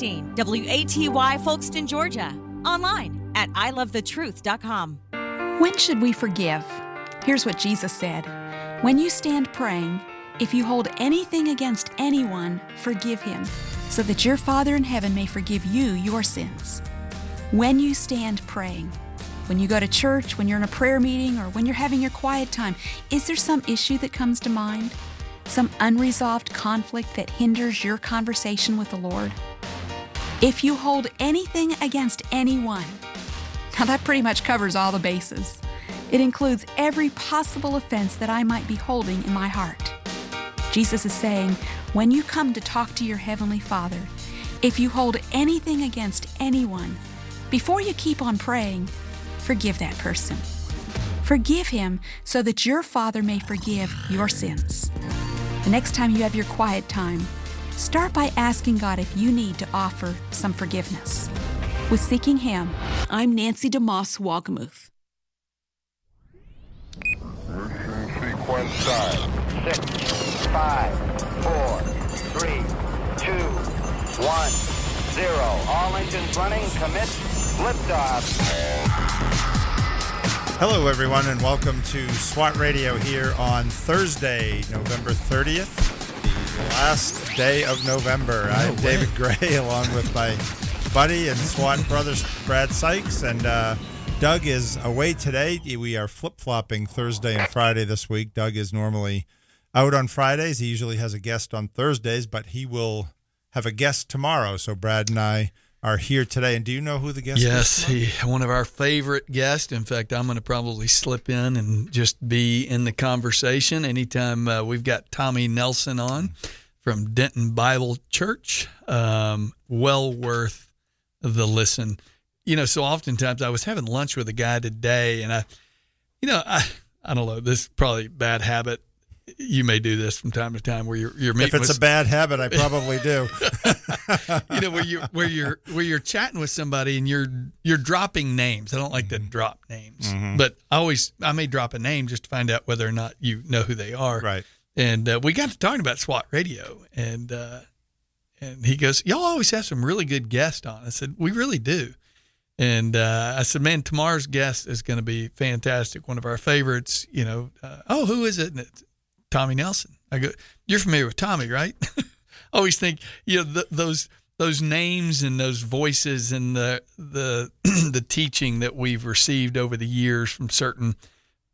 1216 WATY Folkston, Georgia. Online at ilovethetruth.com. When should we forgive? Here's what Jesus said When you stand praying, if you hold anything against anyone, forgive him, so that your Father in heaven may forgive you your sins. When you stand praying, when you go to church, when you're in a prayer meeting, or when you're having your quiet time, is there some issue that comes to mind? Some unresolved conflict that hinders your conversation with the Lord? If you hold anything against anyone, now that pretty much covers all the bases. It includes every possible offense that I might be holding in my heart. Jesus is saying, when you come to talk to your Heavenly Father, if you hold anything against anyone, before you keep on praying, forgive that person. Forgive him so that your Father may forgive your sins. The next time you have your quiet time, start by asking God if you need to offer some forgiveness. With Seeking Him, I'm Nancy DeMoss Wolgemuth. Sequence start. Six, five, four, three, two, one, zero. All engines running. Commit. Liftoff. Hello, everyone, and welcome to SWAT Radio here on Thursday, November 30th, the last day of November. I'm David Gray, along with my buddy and SWAT brother, Brad Sykes, and uh, Doug is away today. We are flip flopping Thursday and Friday this week. Doug is normally out on Fridays. He usually has a guest on Thursdays, but he will have a guest tomorrow. So Brad and I are here today. And do you know who the guest yes, is? Yes, one of our favorite guests. In fact, I'm going to probably slip in and just be in the conversation anytime uh, we've got Tommy Nelson on from Denton Bible Church. Um, well worth the listen. You know, so oftentimes I was having lunch with a guy today, and I, you know, I, I don't know, this is probably a bad habit you may do this from time to time where you're you're if it's with, a bad habit i probably do you know where you where you're where you're chatting with somebody and you're you're dropping names i don't like to drop names mm-hmm. but i always i may drop a name just to find out whether or not you know who they are right and uh, we got to talking about swat radio and uh, and he goes y'all always have some really good guests on i said we really do and uh, I said, man, tomorrow's guest is going to be fantastic. One of our favorites, you know. Uh, oh, who is it? Tommy Nelson. I go, you're familiar with Tommy, right? I always think, you know, those those names and those voices and the the the teaching that we've received over the years from certain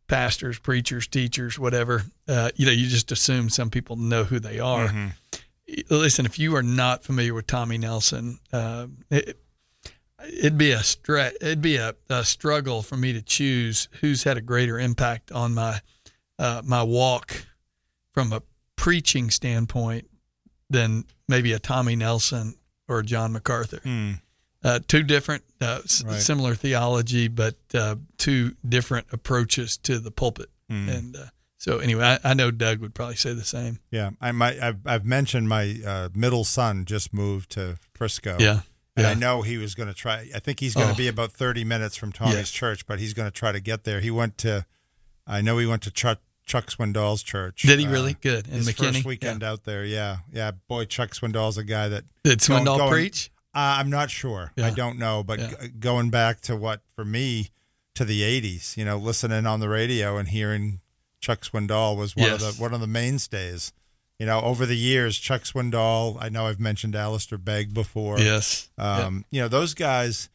pastors, preachers, teachers, whatever. Uh, you know, you just assume some people know who they are. Mm-hmm. Listen, if you are not familiar with Tommy Nelson, uh, it, would be a stre- It'd be a, a, struggle for me to choose who's had a greater impact on my uh, my walk from a preaching standpoint than maybe a Tommy Nelson or a John MacArthur. Mm. Uh, two different, uh, right. similar theology, but uh, two different approaches to the pulpit. Mm. And uh, so, anyway, I, I, know Doug would probably say the same. Yeah, I might. I've, I've mentioned my uh, middle son just moved to Frisco. Yeah. And yeah. I know he was going to try. I think he's going to oh. be about 30 minutes from Tommy's yeah. church, but he's going to try to get there. He went to, I know he went to Chuck, Swindoll's church. Did he really? Uh, Good. In his McKinney? first weekend yeah. out there, yeah, yeah. Boy, Chuck Swindoll's a guy that did Swindoll going, preach. Uh, I'm not sure. Yeah. I don't know, but yeah. g- going back to what for me to the '80s, you know, listening on the radio and hearing Chuck Swindoll was one yes. of the one of the mainstays. You know, over the years, Chuck Swindoll. I know I've mentioned Alistair Begg before. Yes. Um, You know, those guys,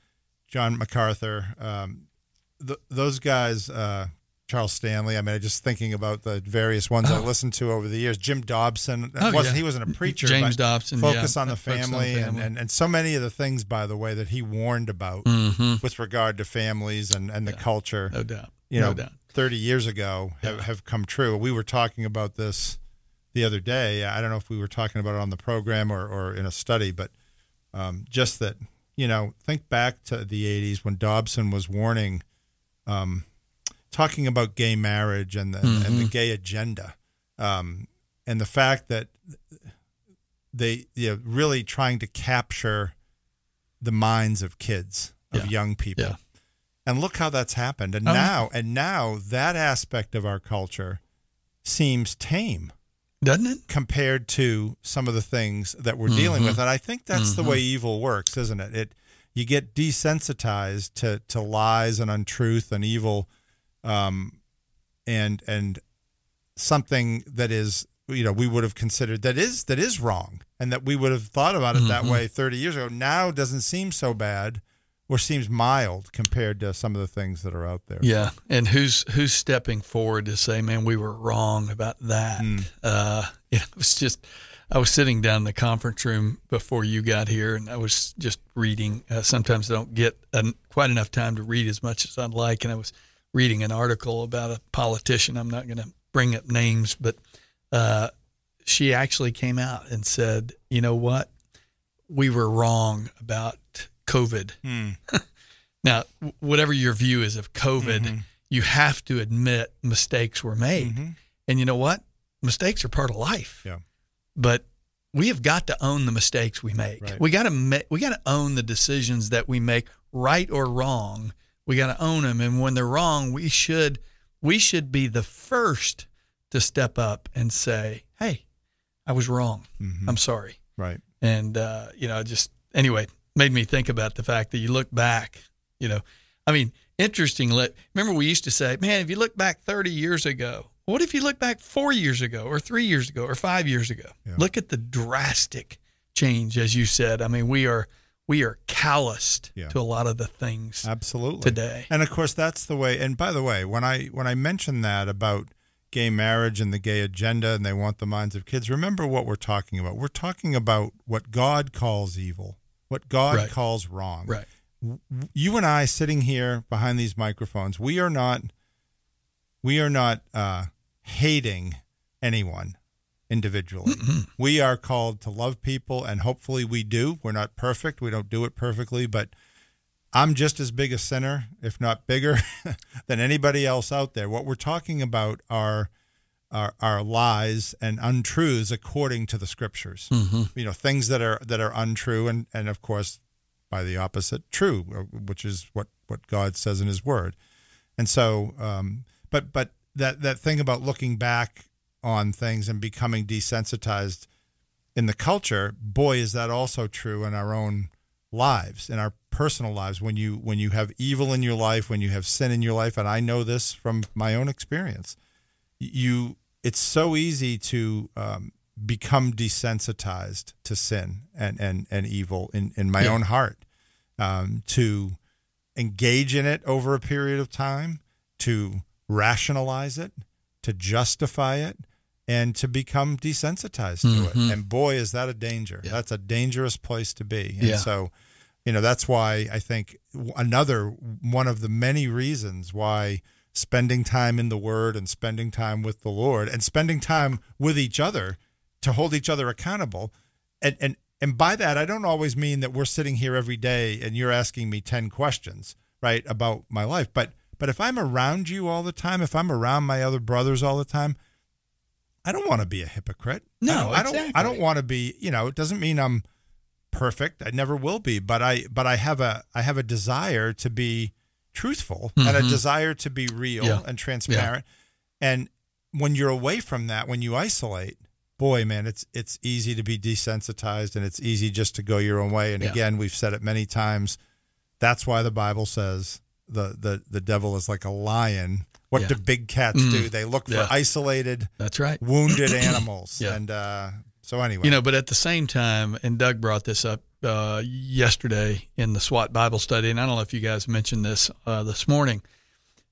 John MacArthur. Um, th- those guys. Uh, Charles Stanley. I mean, just thinking about the various ones oh. I listened to over the years. Jim Dobson oh, wasn't yeah. he wasn't a preacher. James Dobson. Focus yeah. on the family, on the family. And, and, and so many of the things, by the way, that he warned about mm-hmm. with regard to families and, and the yeah. culture. No doubt. You no know, doubt. thirty years ago have, have come true. We were talking about this the other day. I don't know if we were talking about it on the program or, or in a study, but um, just that you know, think back to the '80s when Dobson was warning. Um, talking about gay marriage and the, mm-hmm. and the gay agenda, um, and the fact that they you know, really trying to capture the minds of kids of yeah. young people. Yeah. And look how that's happened. And oh. now and now that aspect of our culture seems tame. doesn't it? compared to some of the things that we're dealing with. And I think that's the way evil works, isn't it? It you get desensitized to to lies and untruth and evil, um, and and something that is you know we would have considered that is that is wrong and that we would have thought about it that way 30 years ago now doesn't seem so bad or seems mild compared to some of the things that are out there Yeah, and who's who's stepping forward to say, "Man, we were wrong about that." Uh, you know, it was just, I was sitting down in the conference room before you got here, and I was just reading. Uh, sometimes I don't get an quite enough time to read as much as I'd like, and I was reading an article about a politician. I'm not going to bring up names, but uh, she actually came out and said, "You know what? We were wrong about COVID." Now, w- whatever your view is of COVID, Mm-hmm. you have to admit mistakes were made. And you know what? Mistakes are part of life. Yeah. But we have got to own the mistakes we make. Right. We got to ma- we got to own the decisions that we make, right or wrong. We got to own them, and when they're wrong, we should we should be the first to step up and say, "Hey, I was wrong. Mm-hmm. I'm sorry." right and uh, you know, just anyway, made me think about the fact that you look back. You know, I mean, interesting. Let remember we used to say, man, if you look back 30 years ago, what if you look back four years ago, or three years ago, or five years ago? Yeah. Look at the drastic change, as you said. I mean, we are we are calloused Yeah. to a lot of the things absolutely today. and of course that's the way and by the way when i when i mentioned that about gay marriage and the gay agenda and they want the minds of kids remember what we're talking about we're talking about what god calls evil what god Right. calls wrong Right. you and I sitting here behind these microphones, we are not we are not uh, hating anyone individually. We are called to love people, and hopefully we do. We're not perfect. We don't do it perfectly, but I'm just as big a sinner, if not bigger, than anybody else out there. What we're talking about are are, are lies and untruths according to the scriptures. You know, things that are that are untrue, and and of course, by the opposite, true, uh, which is what what God says in His Word. And so, um, but but that that thing about looking back on things and becoming desensitized in the culture, boy, is that also true in our own lives, in our personal lives. When you when you have evil in your life, when you have sin in your life, and I know this from my own experience, you it's so easy to um, become desensitized to sin and and and evil in in my Yeah. own heart, um, to engage in it over a period of time, to rationalize it, to justify it, and to become desensitized to it. Mm-hmm. And boy, is that a danger. That's a dangerous place to be. And Yeah. so, you know, that's why I think another one of the many reasons why spending time in the Word and spending time with the Lord and spending time with each other to hold each other accountable. And and and by that, I don't always mean that we're sitting here every day and you're asking me ten questions, right, about my life. But but if I'm around you all the time, if I'm around my other brothers all the time, I don't want to be a hypocrite. No, I don't, I don't. I don't want to be. You know, it doesn't mean I'm perfect. I never will be. But I. But I have a. I have a desire to be truthful and a desire to be real Mm-hmm. Yeah. and transparent. And when you're away from that, when you isolate, boy, man, it's it's easy to be desensitized and it's easy just to go your own way. And Yeah. again, we've said it many times. That's why the Bible says the the the devil is like a lion. What Yeah. do big cats do? They look for Yeah. isolated, That's right. wounded animals. Yeah. And uh, so anyway, You know, but at the same time, and Doug brought this up uh, yesterday in the SWAT Bible study, and I don't know if you guys mentioned this uh, this morning,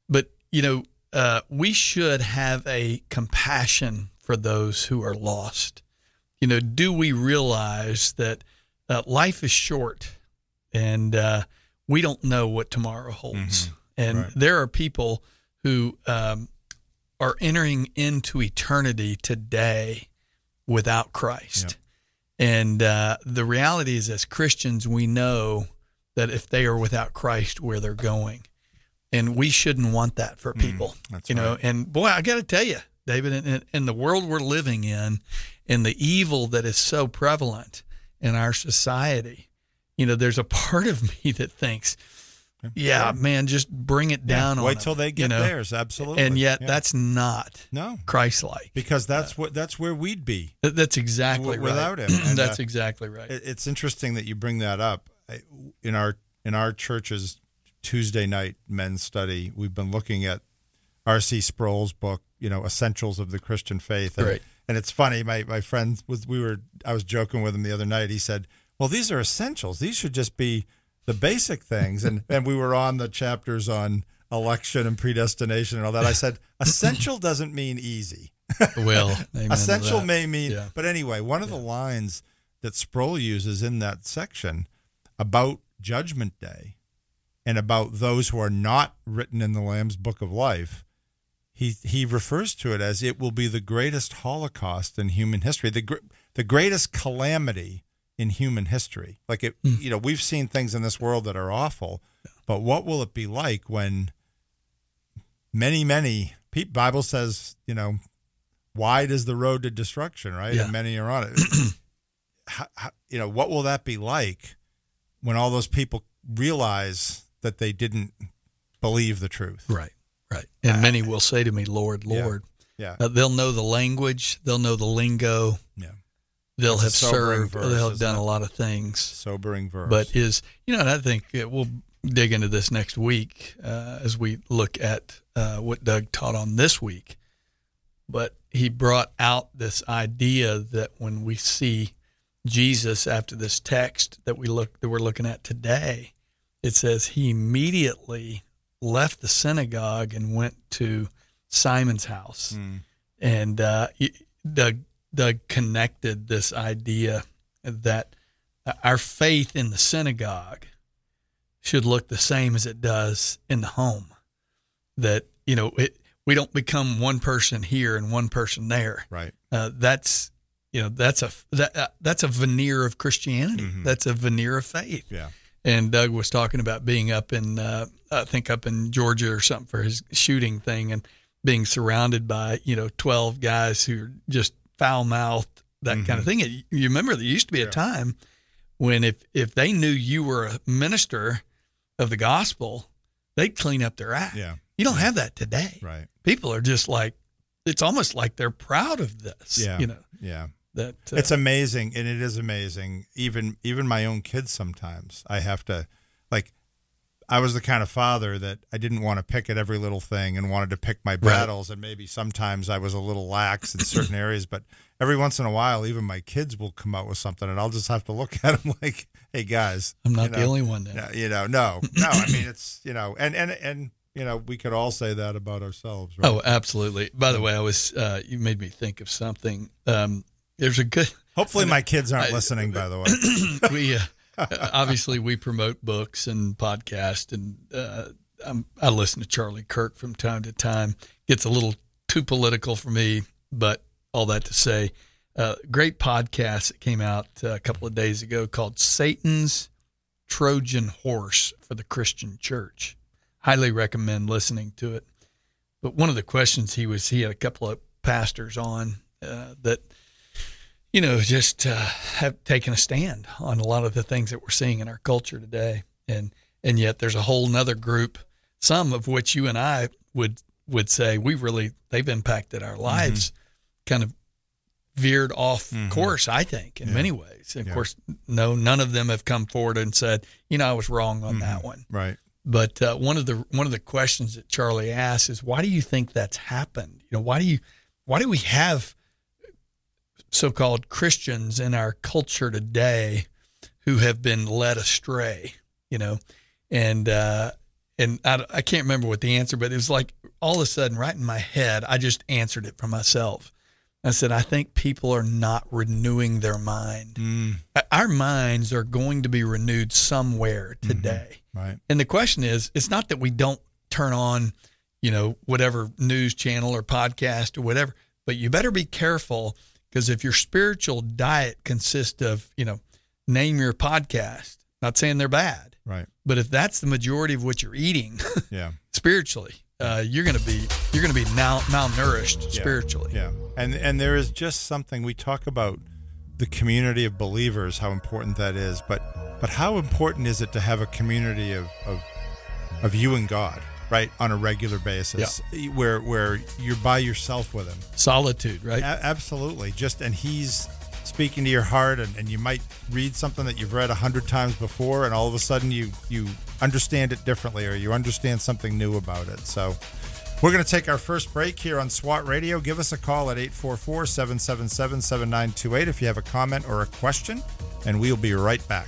but you know, uh, we should have a compassion for those who are lost. You know, do we realize that uh, life is short, and uh, we don't know what tomorrow holds, and Right. there are people who um, are entering into eternity today without Christ. And uh, the reality is, as Christians, we know that if they are without Christ, where they're going, and we shouldn't want that for people. Mm, you know, right. and boy, I got to tell you, David, in- in, in the world we're living in, and the evil that is so prevalent in our society, you know, there's a part of me that thinks, Yeah, man, just bring it down. Yeah, on wait till them, they get you know? theirs. Absolutely. And yet, Yeah. that's not no Christ-like. because that's what that's where we'd be. That's exactly W- right. without him. And, that's uh, exactly right. It- It's interesting that you bring that up. In our in our church's Tuesday night men's study, we've been looking at R.C. Sproul's book, you know, Essentials of the Christian Faith. And, Right. and it's funny, my my friend was we were I was joking with him the other night. He said, "Well, these are essentials. These should just be the basic things." And and we were on the chapters on election and predestination and all that. I said, "Essential doesn't mean easy." well, Essential may mean, Yeah. but anyway, one of the lines that Sproul uses in that section about Judgment Day and about those who are not written in the Lamb's Book of Life, he he refers to it as it will be the greatest Holocaust in human history, the gr- the greatest calamity in human history. Like it, Hmm. you know, we've seen things in this world that are awful, but what will it be like when many, many pe- Bible says, you know, wide is the road to destruction, right? Yeah. And many are on it. how, how, you know, what will that be like when all those people realize that they didn't believe the truth? Right, right. And many will say to me, "Lord, Yeah. Lord." Yeah. Uh, they'll know the language. They'll know the lingo. Yeah. They'll have served. verse, they'll have done it? a lot of things. Sobering verse. But is you know, and I think uh, we'll dig into this next week uh, as we look at uh, what Doug taught on this week. But he brought out this idea that when we see Jesus after this text that we look that we're looking at today, it says he immediately left the synagogue and went to Simon's house, Mm. and uh, Doug Doug connected this idea that our faith in the synagogue should look the same as it does in the home. That you know, it, we don't become one person here and one person there. right. Uh, that's you know that's a that uh, that's a veneer of Christianity. Mhm. That's a veneer of faith. Yeah. And Doug was talking about being up in, uh, I think up in Georgia or something for his shooting thing, and being surrounded by you know twelve guys who are just foul mouthed, that kind of thing. And You remember there used to be a time when if if they knew you were a minister of the gospel, they'd clean up their act. Yeah. You don't have that today. Right. People are just like, it's almost like they're proud of this. Yeah. You know Yeah. that. Uh, it's amazing and it is amazing even even my own kids sometimes i have to like i was the kind of father that i didn't want to pick at every little thing and wanted to pick my battles and maybe sometimes i was a little lax in certain areas but every once in a while even my kids will come out with something and i'll just have to look at them like hey guys I'm not you the know, only one. Then. you know no no i mean it's you know and and and you know we could all say that about ourselves right Oh, absolutely. By the way, I was uh, you made me think of something. Um, there's a good hopefully my kids aren't I- listening by the way we uh, obviously we promote books and podcast and uh, I listen to Charlie Kirk from time to time. Gets a little too political for me, but all that to say, uh, great podcast that came out uh, a couple of days ago called Satan's Trojan Horse for the Christian Church. Highly recommend listening to it. But one of the questions he was he had a couple of pastors on uh, that you know, just uh, have taken a stand on a lot of the things that we're seeing in our culture today, and and yet there's a whole nother group, some of which you and I would would say we really they've impacted our lives, kind of veered off course. I think in many ways. And Yeah. Of course, no, none of them have come forward and said, you know, I was wrong on that one. right But uh, one of the one of the questions that Charlie asks is, why do you think that's happened? You know, why do you why do we have so-called Christians in our culture today who have been led astray? You know, and uh, and I, I can't remember what the answer, but it was like all of a sudden, right in my head, I just answered it for myself. I said, I think people are not renewing their mind. Mm, Our minds are going to be renewed somewhere today. right And the question is, it's not that we don't turn on, you know, whatever news channel or podcast or whatever, but you better be careful because if your spiritual diet consists of, you know, name your podcast, not saying they're bad, right but if that's the majority of what you're eating yeah spiritually, uh, you're gonna be you're gonna be mal- malnourished Yeah. spiritually. Yeah, and and there is just something we talk about the community of believers, how important that is. But but how important is it to have a community of of of you and God, right, on a regular basis, where where you're by yourself with Him. Solitude, right? A- absolutely. Just and He's speaking to your heart, and, and you might read something that you've read a hundred times before, and all of a sudden you you understand it differently, or you understand something new about it. So. We're going to take our first break here on SWAT Radio. Give us a call at 844 777 7928 if you have a comment or a question, and we'll be right back.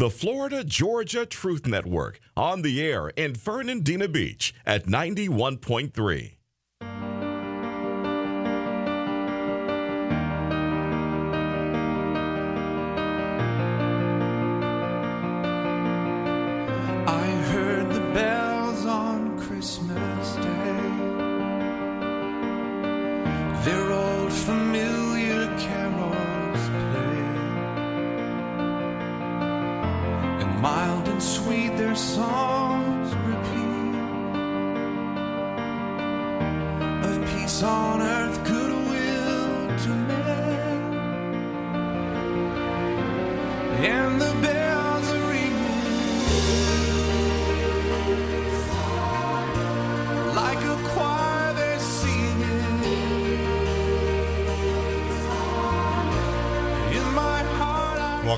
The Florida Georgia Truth Network on the air in Fernandina Beach at 91.3. on earth, goodwill to men. And the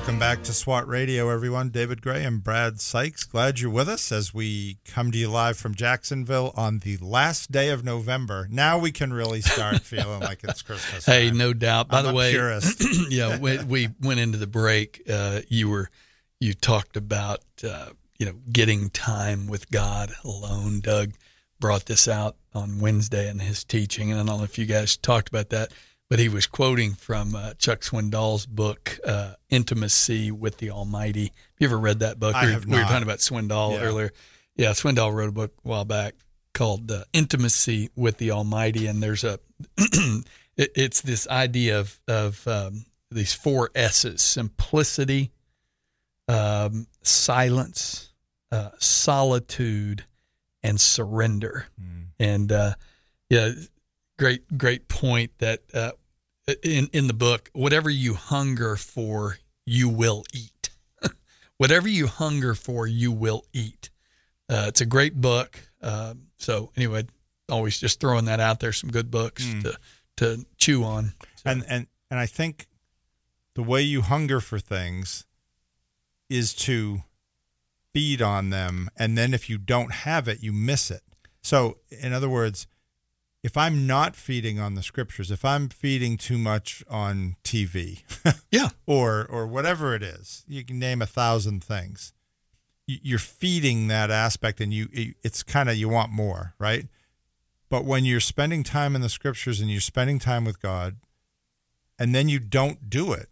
Welcome back to SWAT Radio, everyone. David Gray and Brad Sykes. Glad you're with us as we come to you live from Jacksonville on the last day of November. Now we can really start feeling like it's Christmas. Hey, no doubt. By I'm the way, purist. yeah, we, we went into the break. Uh, you were you talked about uh, you know getting time with God alone. Doug brought this out on Wednesday in his teaching, and I don't know if you guys talked about that, but he was quoting from uh, Chuck Swindoll's book, uh, "Intimacy with the Almighty." Have you ever read that book? I we, have we were talking about Swindoll Yeah. earlier. Yeah, Swindoll wrote a book a while back called uh, "Intimacy with the Almighty," and there's a it, it's this idea of of um, these four S's: simplicity, um, silence, uh, solitude, and surrender. And uh, yeah, great great point that uh, in in the book, whatever you hunger for, you will eat. whatever you hunger for, you will eat. Uh, it's a great book. Um, so anyway, always just throwing that out there. Some good books to to chew on. and and and I think the way you hunger for things is to feed on them, and then if you don't have it, you miss it. So, in other words, if I'm not feeding on the scriptures, if I'm feeding too much on TV, Yeah, or or whatever it is, you can name a thousand things. You- You're feeding that aspect, and you it's kind of you want more, right? But when you're spending time in the scriptures and you're spending time with God, and then you don't do it,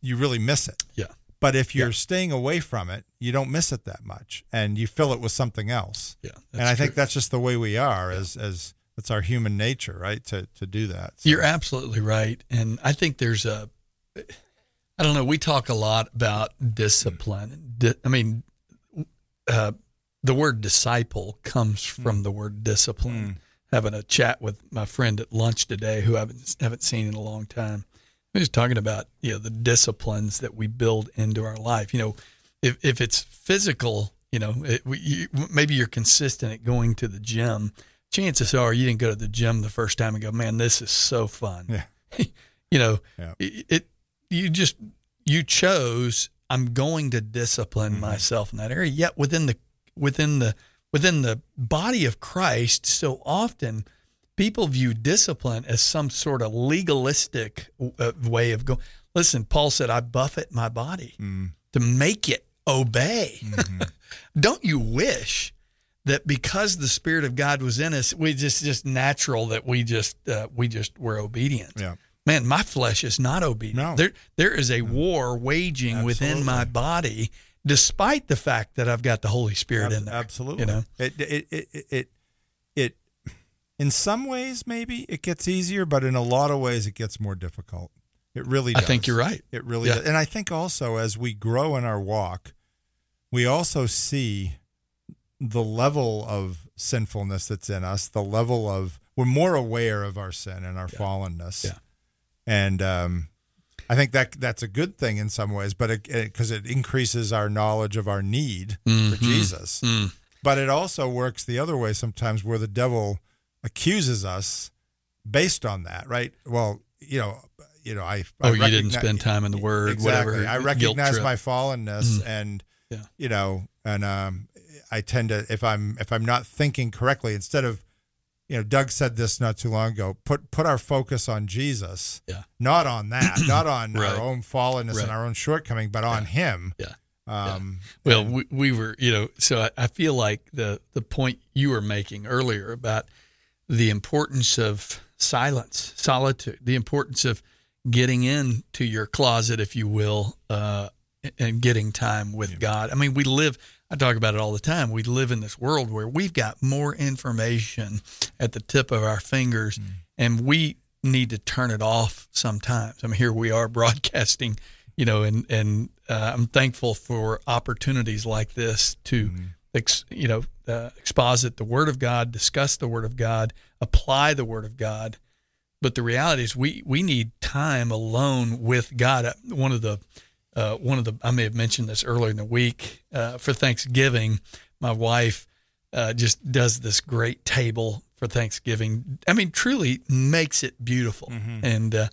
you really miss it. yeah. But if you're staying away from it, you don't miss it that much, and you fill it with something else. Yeah, and I think that's just the way we are, as as it's our human nature, right? To to do that. So- You're absolutely right, and I think there's a. I don't know. We talk a lot about discipline. Di- I mean, uh, the word disciple comes from the word discipline. Having a chat with my friend at lunch today, who I haven't haven't seen in a long time, we was talking about you know the disciplines that we build into our life. You know, if if it's physical, you know, it, we, you, maybe you're consistent at going to the gym. Chances are you didn't go to the gym the first time and go, man, this is so fun. Yeah. you know, Yeah. it, it you just you chose. I'm going to discipline Mm-hmm. myself in that area. Yet within the within the within the body of Christ, so often people view discipline as some sort of legalistic uh, way of going. Listen, Paul said, "I buffet my body to make it obey." Don't you wish that because the Spirit of God was in us, we just just natural that we just uh, we just were obedient. Yeah. Man, my flesh is not obedient. No. There there is a war waging within my body, despite the fact that I've got the Holy Spirit in there. Absolutely. You know. it, it, it, it, it, it, in some ways, maybe it gets easier, but in a lot of ways, it gets more difficult. It really does. I think you're right. It really Yeah. does. And I think also as we grow in our walk, we also see the level of sinfulness that's in us, the level of, we're more aware of our sin and our fallenness. Yeah. And, um, I think that that's a good thing in some ways, but it because it, increases our knowledge of our need for Jesus. Mm. But it also works the other way sometimes, where the devil accuses us based on that, right? Well, you know, you know, I Oh, I you didn't spend time in the Word, exactly. whatever. I recognize my fallenness, Mm. and Yeah. you know, and um, I tend to if I'm if I'm not thinking correctly, instead of you know, Doug said this not too long ago. Put put our focus on Jesus, Yeah. not on that, not on Right. our own fallenness Right. and our own shortcoming, but on Him. Yeah. Um, Well, and- we, we were, you know, so I, I feel like the the point you were making earlier about the importance of silence, solitude, the importance of getting into your closet, if you will, uh, and getting time with God. I mean, we live. I talk about it all the time. We live in this world where we've got more information at the tip of our fingers, and we need to turn it off sometimes. I mean, here we are broadcasting, you know, and and uh, I'm thankful for opportunities like this to, ex, you know, uh, exposit the Word of God, discuss the Word of God, apply the Word of God. But the reality is, we we need time alone with God. Uh, One of the uh, one of the I may have mentioned this earlier in the week uh, for Thanksgiving. My wife uh, just does this great table for Thanksgiving. I mean, truly makes it beautiful. And uh,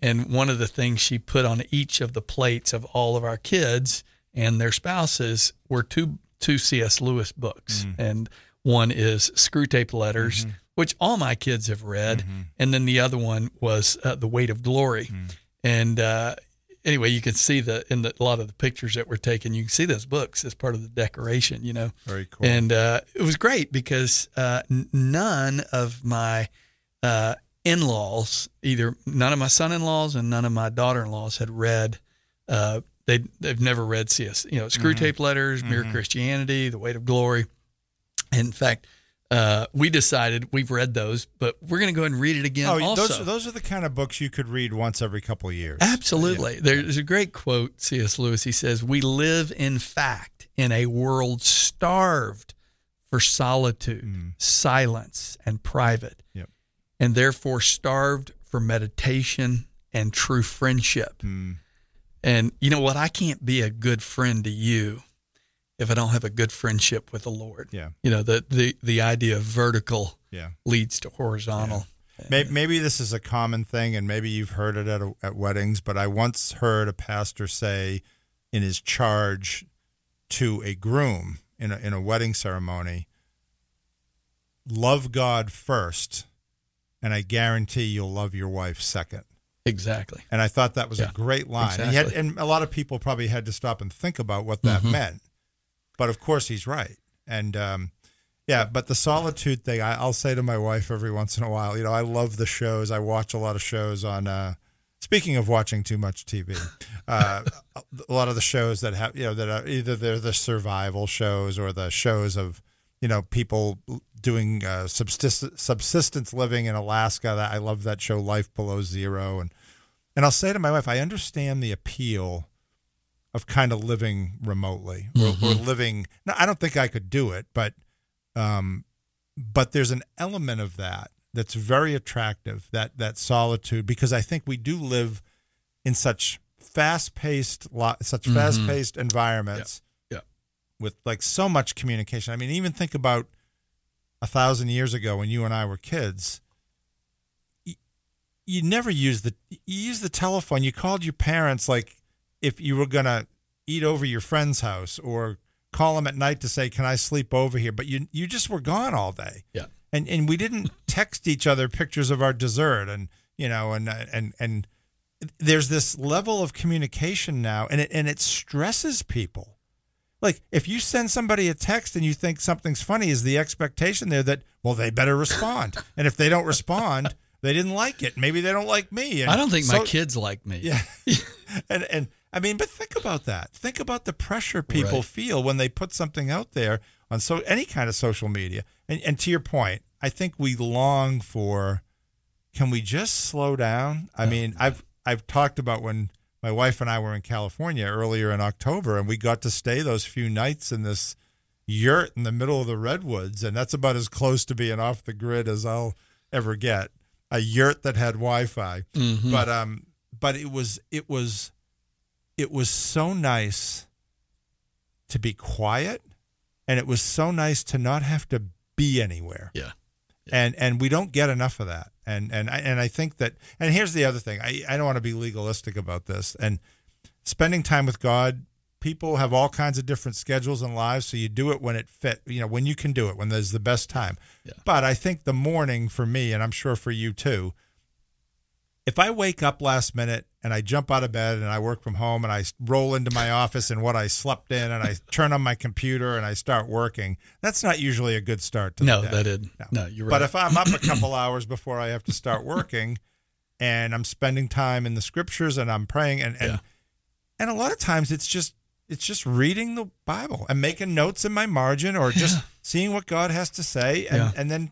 and one of the things she put on each of the plates of all of our kids and their spouses were two two C.S. Lewis books, and one is Screwtape Letters, which all my kids have read, and then the other one was uh, The Weight of Glory, and. Uh, Anyway, you can see the in the, a lot of the pictures that were taken. You can see those books as part of the decoration. You know, Very cool. and uh, it was great because uh, none of my uh, in-laws, either none of my son-in-laws and none of my daughter-in-laws, had read. Uh, they they've never read CS, you know, Screwtape Letters, Mere Christianity, The Weight of Glory. In fact, uh, we decided we've read those, but we're going to go ahead and read it again. oh, also, those those are the kind of books you could read once every couple of years. Absolutely. There's a great quote, C.S. Lewis. He says, We live, in fact, in a world starved for solitude, silence, and private, Yep. and therefore starved for meditation and true friendship. And you know what? I can't be a good friend to you if I don't have a good friendship with the Lord. Yeah. You know, the, the, the idea of vertical Yeah. leads to horizontal. Maybe, maybe this is a common thing, and maybe you've heard it at, at weddings, but I once heard a pastor say in his charge to a groom in a, in a wedding ceremony love God first, and I guarantee you'll love your wife second. Exactly. And I thought that was Yeah, a great line. And, had, and a lot of people probably had to stop and think about what that Mm-hmm. meant. But of course, he's right. And um, yeah, but the solitude thing, I, I'll say to my wife every once in a while, you know, I love the shows. I watch a lot of shows on. Uh, speaking of watching too much TV, uh, a lot of the shows that have, you know, that are either they're the survival shows or the shows of, you know, people doing uh, subsistence, subsistence living in Alaska. That I love that show, Life Below Zero, and and I'll say to my wife, I understand the appeal of kind of living remotely or, or living. No, I don't think I could do it, but um, but there's an element of that that's very attractive. That that solitude, because I think we do live in such fast-paced, lo- such fast-paced environments Yeah. with like so much communication. I mean, even think about a thousand years ago when you and I were kids. y- You never used the you used the telephone. You called your parents like if you were gonna eat over your friend's house or call them at night to say, "Can I sleep over here?" But you you just were gone all day. Yeah. And and we didn't text each other pictures of our dessert and you know and uh, and and there's this level of communication now and it and it stresses people. Like if you send somebody a text and you think something's funny, is the expectation there that well they better respond, and if they don't respond, they didn't like it. Maybe they don't like me. And I don't think my kids like me. Yeah, and and I mean, but think about that. Think about the pressure people Right. feel when they put something out there on so any kind of social media. And and to your point, I think we long for. Can we just slow down? I mean, I've I've talked about when my wife and I were in California earlier in October, and we got to stay those few nights in this yurt in the middle of the redwoods, and that's about as close to being off the grid as I'll ever get. A yurt that had Wi-Fi, but um, but it was it was it was so nice to be quiet, and it was so nice to not have to be anywhere. Yeah. and and we don't get enough of that. And and I, and I think that and here's the other thing. I, I don't want to be legalistic about this. And spending time with God people have all kinds of different schedules and lives so you do it when it fit you know when you can do it when there's the best time. Yeah. but I think the morning for me and I'm sure for you too if I wake up last minute and I jump out of bed and I work from home and I roll into my office and what I slept in and I turn on my computer and I start working, that's not usually a good start to No, the day. that isn't. No, you're right. But if I'm up a couple hours before I have to start working and I'm spending time in the scriptures and I'm praying and and, Yeah. and a lot of times it's just it's just reading the Bible and making notes in my margin or just seeing what God has to say and Yeah. and then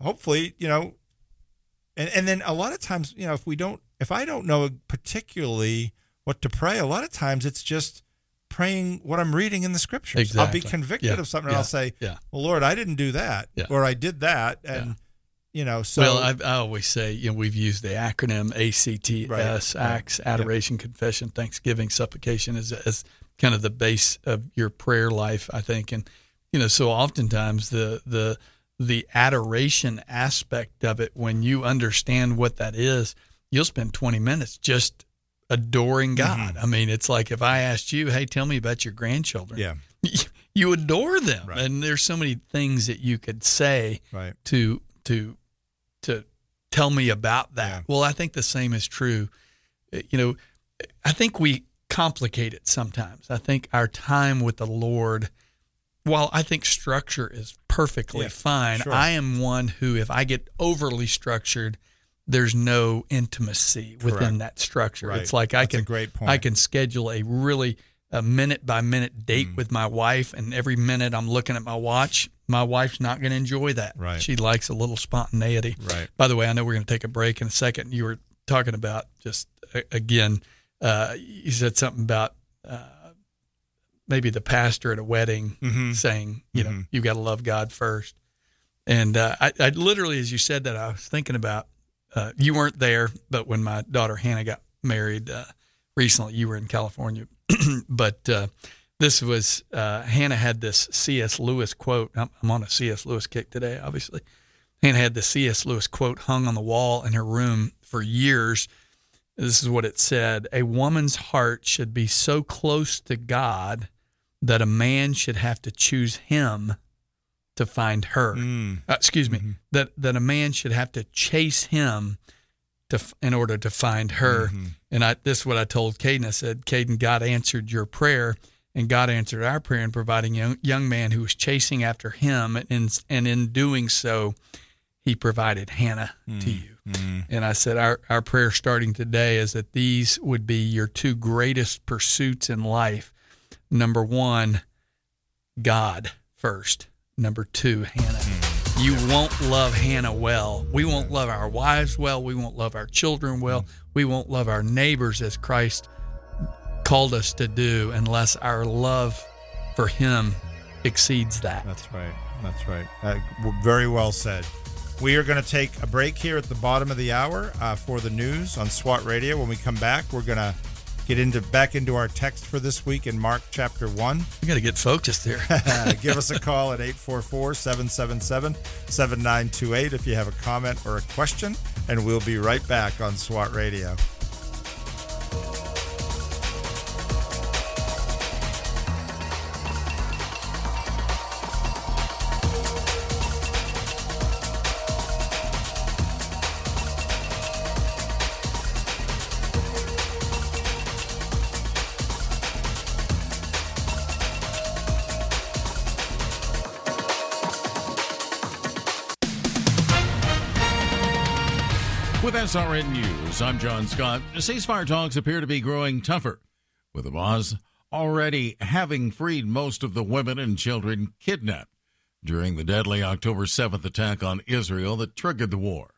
hopefully, you know, and and then a lot of times, you know, if we don't if I don't know particularly what to pray, a lot of times it's just praying what I'm reading in the scriptures. I'll be convicted Yeah. of something and Yeah. I'll say, Yeah. Well, Lord, I didn't do that. Or I did that. And you know, so well, I, I always say, you know, we've used the acronym ACTS, right. Acts, Adoration, Confession, Thanksgiving, Supplication as, as kind of the base of your prayer life, I think. And, you know, so oftentimes the, the, the adoration aspect of it, when you understand what that is, you'll spend 20 minutes just adoring God. I mean, it's like if I asked you, hey, tell me about your grandchildren. yeah, You adore them. Right. And there's so many things that you could say right. to to to tell me about that. Yeah. Well, I think the same is true. Uh, You know, I think we complicate it sometimes. I think our time with the Lord, while I think structure is perfectly Yeah, fine, sure. I am one who, if I get overly structured, there's no intimacy within that structure. Right. It's like I That's a can great point. I can schedule a really a minute by minute date Mm. with my wife, and every minute I'm looking at my watch. My wife's not going to enjoy that. Right. She likes a little spontaneity. Right. By the way, I know we're going to take a break in a second. You were talking about just again, uh, you said something about uh, maybe the pastor at a wedding Mhm. saying, you know, Mhm. you got to love God first. And uh, I, I literally, as you said that, I was thinking about uh, you weren't there, but when my daughter Hannah got married uh, recently, you were in California. but uh, this was uh, Hannah had this C.S. Lewis quote. I'm, I'm on a C.S. Lewis kick today, obviously. Hannah had the C.S. Lewis quote hung on the wall in her room for years. This is what it said A woman's heart should be so close to God that a man should have to choose him to find her. Mm. Uh, excuse me, that, that a man should have to chase him to in order to find her. And I, this is what I told Caden. I said, Caden, God answered your prayer, and God answered our prayer in providing a young, young man who was chasing after him. And in, and in doing so, he provided Hannah to you. And I said, our, our prayer starting today is that these would be your two greatest pursuits in life. Number one, God first. Number two, Hannah. You won't love Hannah well. We won't love our wives well. We won't love our children well. We won't love our neighbors as Christ called us to do unless our love for Him exceeds that. That's right. That's right. Uh, very well said. We are going to take a break here at the bottom of the hour uh, for the news on SWAT Radio. When we come back, we're going to get into back into our text for this week in Mark chapter 1. We got to get focused here. Uh, give us a call at 844-777-7928 if you have a comment or a question, and we'll be right back on SWAT Radio. With SRN News, I'm John Scott. Ceasefire talks appear to be growing tougher, with Hamas already having freed most of the women and children kidnapped during the deadly October 7th attack on Israel that triggered the war.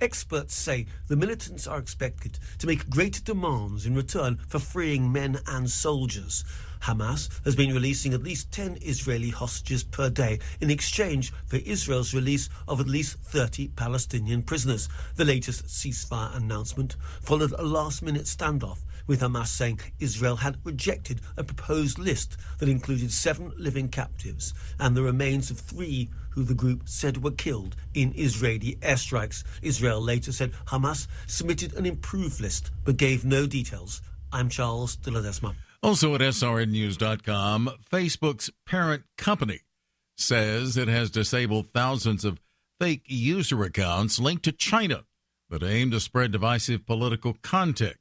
Experts say the militants are expected to make greater demands in return for freeing men and soldiers. Hamas has been releasing at least 10 Israeli hostages per day in exchange for Israel's release of at least 30 Palestinian prisoners. The latest ceasefire announcement followed a last minute standoff with Hamas saying Israel had rejected a proposed list that included seven living captives and the remains of three who the group said were killed in Israeli airstrikes. Israel later said Hamas submitted an improved list but gave no details. I'm Charles de Ledesma. Also at srnnews.com, Facebook's parent company says it has disabled thousands of fake user accounts linked to China that aim to spread divisive political content.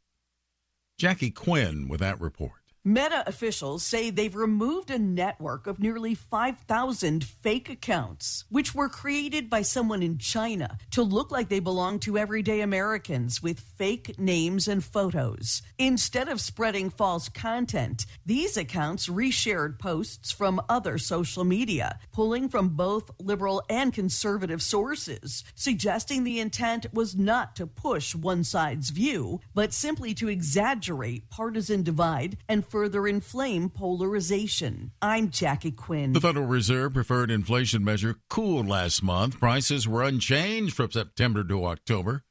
Jackie Quinn with that report. Meta officials say they've removed a network of nearly 5,000 fake accounts, which were created by someone in China to look like they belong to everyday Americans with fake names and photos. Instead of spreading false content, these accounts reshared posts from other social media, pulling from both liberal and conservative sources, suggesting the intent was not to push one side's view, but simply to exaggerate partisan divide and further inflame polarization. I'm Jackie Quinn. The Federal Reserve preferred inflation measure cooled last month. Prices were unchanged from September to October,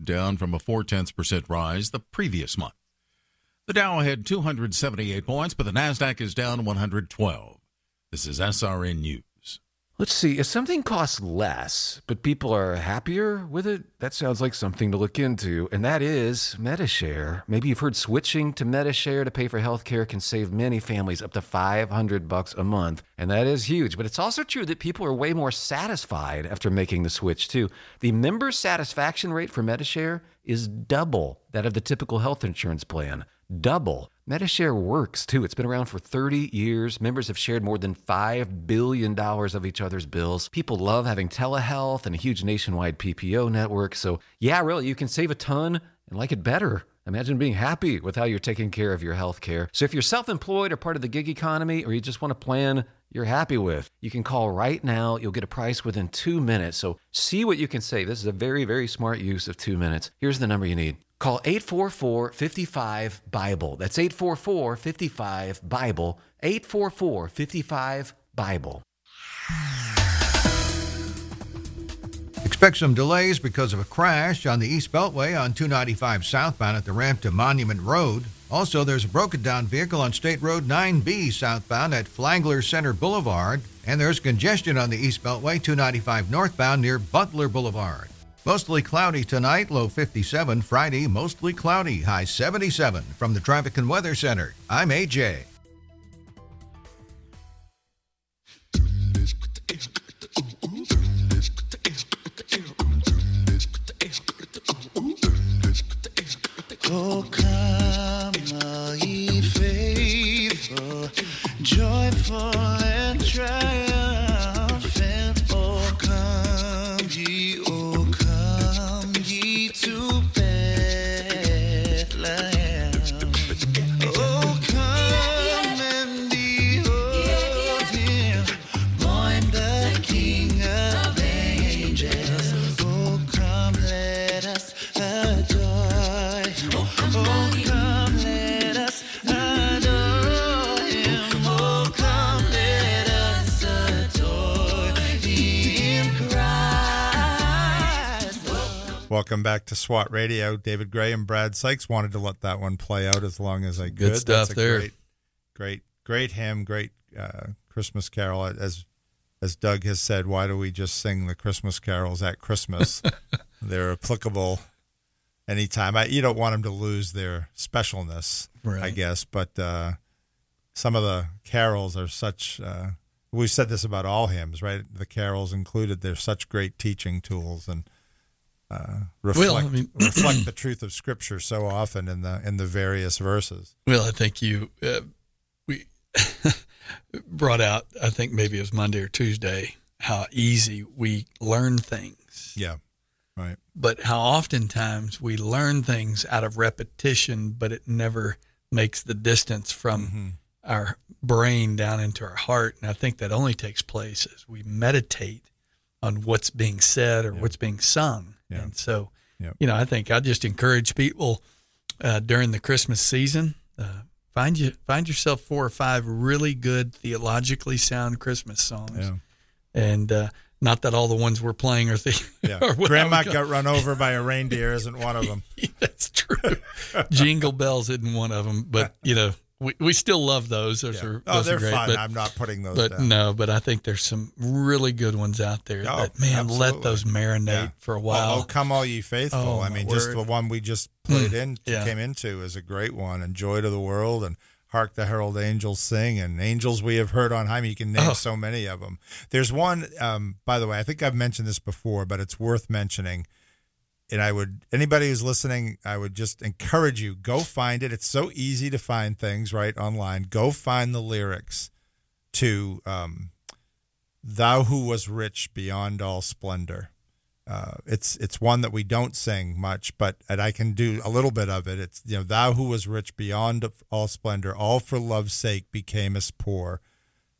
down from a four tenths percent rise the previous month. The Dow had 278 points, but the Nasdaq is down 112. This is SRN News. Let's see, if something costs less, but people are happier with it, that sounds like something to look into. And that is Medi-Share. Maybe you've heard switching to Medi-Share to pay for healthcare can save many families up to 500 bucks a month. And that is huge. But it's also true that people are way more satisfied after making the switch, too. The member satisfaction rate for Medi-Share is double that of the typical health insurance plan. Double. Medi-Share works too. It's been around for 30 years. Members have shared more than $5 billion of each other's bills. People love having telehealth and a huge nationwide PPO network. So, yeah, really, you can save a ton and like it better. Imagine being happy with how you're taking care of your health care. So, if you're self employed or part of the gig economy, or you just want a plan you're happy with, you can call right now. You'll get a price within two minutes. So, see what you can save. This is a very, very smart use of two minutes. Here's the number you need Call 844 55 Bible. That's 844 55 Bible. 844 55 Bible. Expect some delays because of a crash on the East Beltway on 295 southbound at the ramp to Monument Road. Also, there's a broken down vehicle on State Road 9B southbound at Flagler Center Boulevard. And there's congestion on the East Beltway 295 northbound near Butler Boulevard. Mostly cloudy tonight, low 57. Friday, mostly cloudy, high 77. From the Traffic and Weather Center, I'm AJ. Oh, come, uh, ye faithful, joyful Welcome back to SWAT Radio. David Grey and Brad Sykes wanted to let that one play out as long as I could. Good stuff That's a there. Great, great, great hymn, great uh, Christmas carol. As as Doug has said, why do we just sing the Christmas carols at Christmas? They're applicable anytime. I, you don't want them to lose their specialness, I guess. But uh, some of the carols are such. Uh, we've said this about all hymns, right? The carols included. They're such great teaching tools and uh, reflect Well, I mean- reflect the truth of Scripture so often in the in the various verses. Well, I think you uh, we brought out. I think maybe it was Monday or Tuesday how easy we learn things. Yeah. Right. But how oftentimes we learn things out of repetition, but it never makes the distance from Mm-hmm. our brain down into our heart. And I think that only takes place as we meditate on what's being said or what's being sung. Yeah. And so, Yeah. you know, I think I just encourage people uh, during the Christmas season. Uh, find you find yourself four or five really good theologically sound Christmas songs, Yeah. and uh, not that all the ones we're playing are the Yeah. are Grandma got run over by a reindeer isn't one of them. That's true. Jingle bells isn't one of them, but you know we, we still love those. Those Yeah. are Oh, those they're are great. fun. But, I'm not putting those but down. no, but I think there's some really good ones out there. Oh, that man, let those marinate Yeah. for a Oh, while. Oh, come all ye faithful. Oh, I mean, just word. the one we just played Mm, in, yeah. came into is a great one. And Joy to the World and Hark the Herald Angels Sing and Angels We Have Heard on High. I mean, you can name Oh. so many of them. There's one, um, by the way, I think I've mentioned this before, but it's worth mentioning. And I would, anybody who's listening, I would just encourage you, go find it. It's so easy to find things right online. Go find the lyrics to um, Thou Who Was Rich Beyond All Splendor. Uh, it's it's one that we don't sing much, but and I can do a little bit of it. It's you know, thou who was rich beyond all splendor, all for love's sake becamest poor.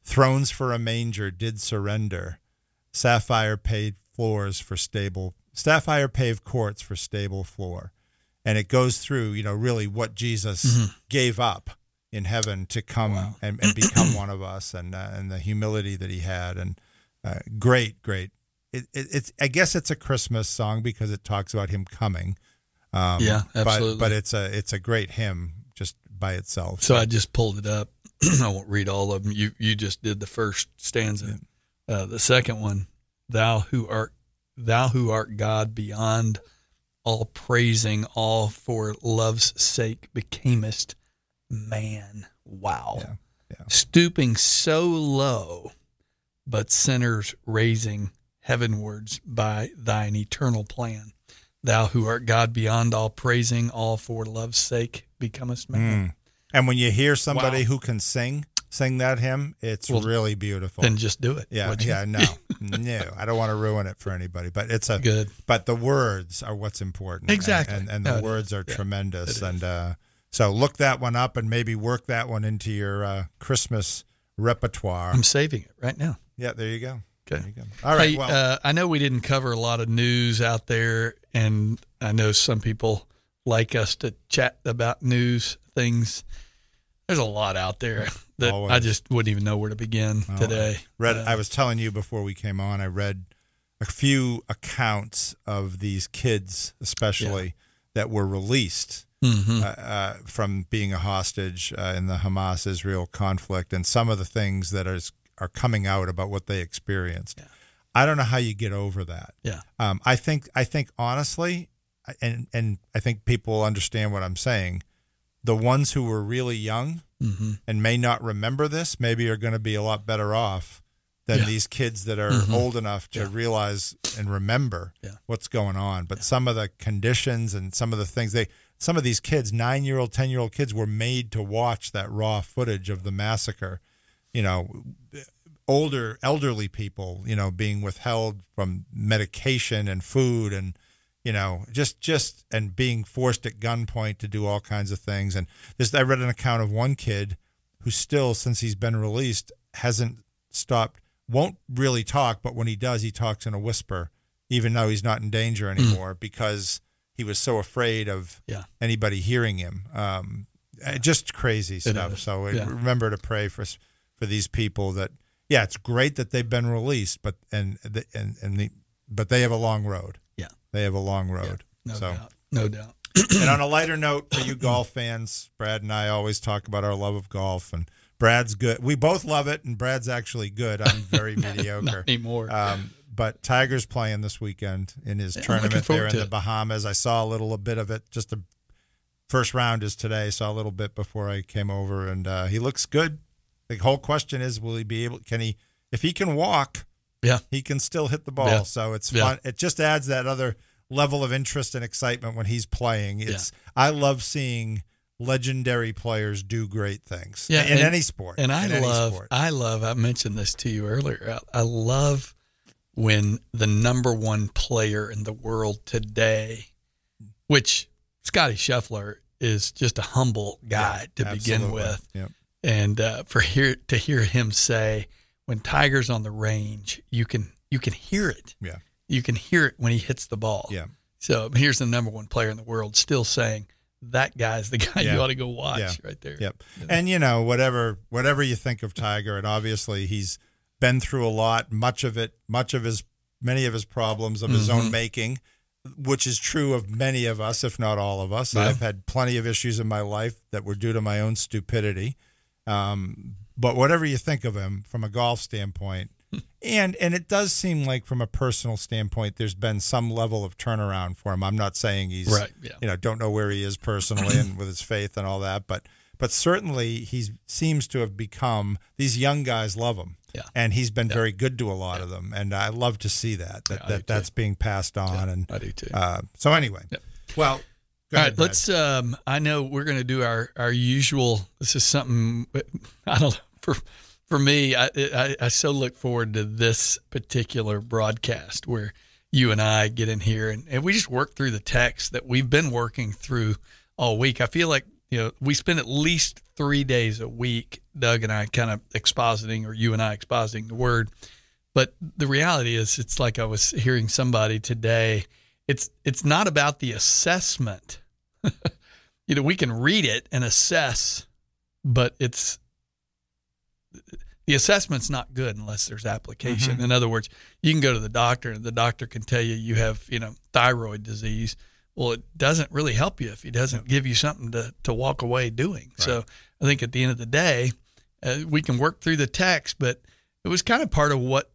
Thrones for a manger did surrender. Sapphire paid floors for stable. Sapphire paved courts for stable floor, and it goes through you know really what Jesus gave up in heaven to come and, and become one of us, and uh, and the humility that he had, and uh, great, great it, it, it's I guess it's a Christmas song because it talks about him coming. Um, Yeah, but- absolutely. But, it's a it's a great hymn just by itself. So I just pulled it up. I won't read all of them. You you just did the first stanza. Uh, the second one, thou who art thou who art God beyond all praising, all for love's sake becamest man. Wow. Stooping so low, but sinners raising heavenwards by thine eternal plan. Thou who art God beyond all praising, all for love's sake becomest man. Mm. And when you hear somebody Wow. who can sing sing that hymn, it's Well, really beautiful. then just do it, Yeah, yeah, no, no, I don't want to ruin it for anybody, but it's a Good. But the words are what's important, Exactly. and and, No, the it words are Yeah, tremendous, and uh, so look that one up and maybe work that one into your uh, Christmas repertoire. I'm saving it right now. Yeah, there you go. Okay. There you go. All right. Hey, well, uh, I know we didn't cover a lot of news out there, and I know some people like us to chat about news things. There's a lot out there that I just wouldn't even know where to begin today. I read. Uh, I was telling you before we came on. I read a few accounts of these kids, especially that were released Mhm. uh, uh, from being a hostage uh, in the Hamas-Israel conflict, and some of the things that are are coming out about what they experienced. I don't know how you get over that. Yeah. Um, I think. I think honestly, and and I think people understand what I'm saying. The ones who were really young Mhm. and may not remember this, maybe are going to be a lot better off than Yeah. these kids that are Mhm. old enough to Yeah. realize and remember Yeah. what's going on. But some of the conditions and some of the things they, some of these kids, nine year old, 10 year old kids, were made to watch that raw footage of the massacre. You know, older, elderly people, you know, being withheld from medication and food and, you know, just just and being forced at gunpoint to do all kinds of things. And this, I read an account of one kid who still, since he's been released, hasn't stopped. Won't really talk, but when he does, he talks in a whisper, even though he's not in danger anymore, because he was so afraid of Yeah. anybody hearing him. Um, uh, just crazy stuff. So Yeah. remember to pray for for these people. That yeah, it's great that they've been released, but and the, and and the, but they have a long road. Yeah. They have a long road. no so. doubt. No doubt. and on a lighter note, for you golf fans, Brad and I always talk about our love of golf, and Brad's good. We both love it, and Brad's actually good. I'm very mediocre. anymore. Um, but Tiger's playing this weekend in his Yeah, tournament there in to the it. Bahamas. I saw a little a bit of it. Just the first round is today. Saw a little bit before I came over, and uh, he looks good. The whole question is, will he be able? Can he? If he can walk, Yeah. he can still hit the ball. Yeah. So it's Yeah. fun. It just adds that other level of interest and excitement when he's playing. It's I love seeing legendary players do great things. Yeah, in and- any sport. And I love, sport. I love. I mentioned this to you earlier. I, I love when the number one player in the world today, which Scotty Scheffler is just a humble guy Yeah, to begin with, Yep. and uh, for hear to hear him say, "When Tiger's on the range, you can you can hear it. Yeah. You can hear it when he hits the ball. Yeah. So here's the number one player in the world still saying that guy's the guy Yeah. you ought to go watch Yeah. right there. Yep. And you know, whatever whatever you think of Tiger, and obviously he's been through a lot. Much of it, much of his, many of his problems of his own Mhm. making, which is true of many of us, if not all of us. Yeah. I've had plenty of issues in my life that were due to my own stupidity. Um, but whatever you think of him from a golf standpoint, and and it does seem like from a personal standpoint, there's been some level of turnaround for him. I'm not saying he's Right, yeah. you know don't know where he is personally and with his faith and all that, but but certainly he seems to have become these young guys love him. Yeah. And he's been very good to a lot of them, and I love to see that that, Yeah, that that's being passed on. and I do too. Uh, so anyway, well, All ahead, right, Brad. let's. Um, I know we're going to do our our usual. This is something I don't for for me. I, I I so look forward to this particular broadcast where you and I get in here and, and we just work through the text that we've been working through all week. I feel like you know we spend at least three days a week, Doug and I, kind of expositing, or you and I expositing the word. But the reality is, it's like I was hearing somebody today. It's it's not about the assessment. you know, we can read it and assess, but it's the assessment's not good unless there's application. Mhm. In other words, you can go to the doctor and the doctor can tell you you have, you know, thyroid disease. Well, it doesn't really help you if he doesn't give you something to, to walk away doing. So I think at the end of the day, uh, we can work through the text, but it was kind of part of what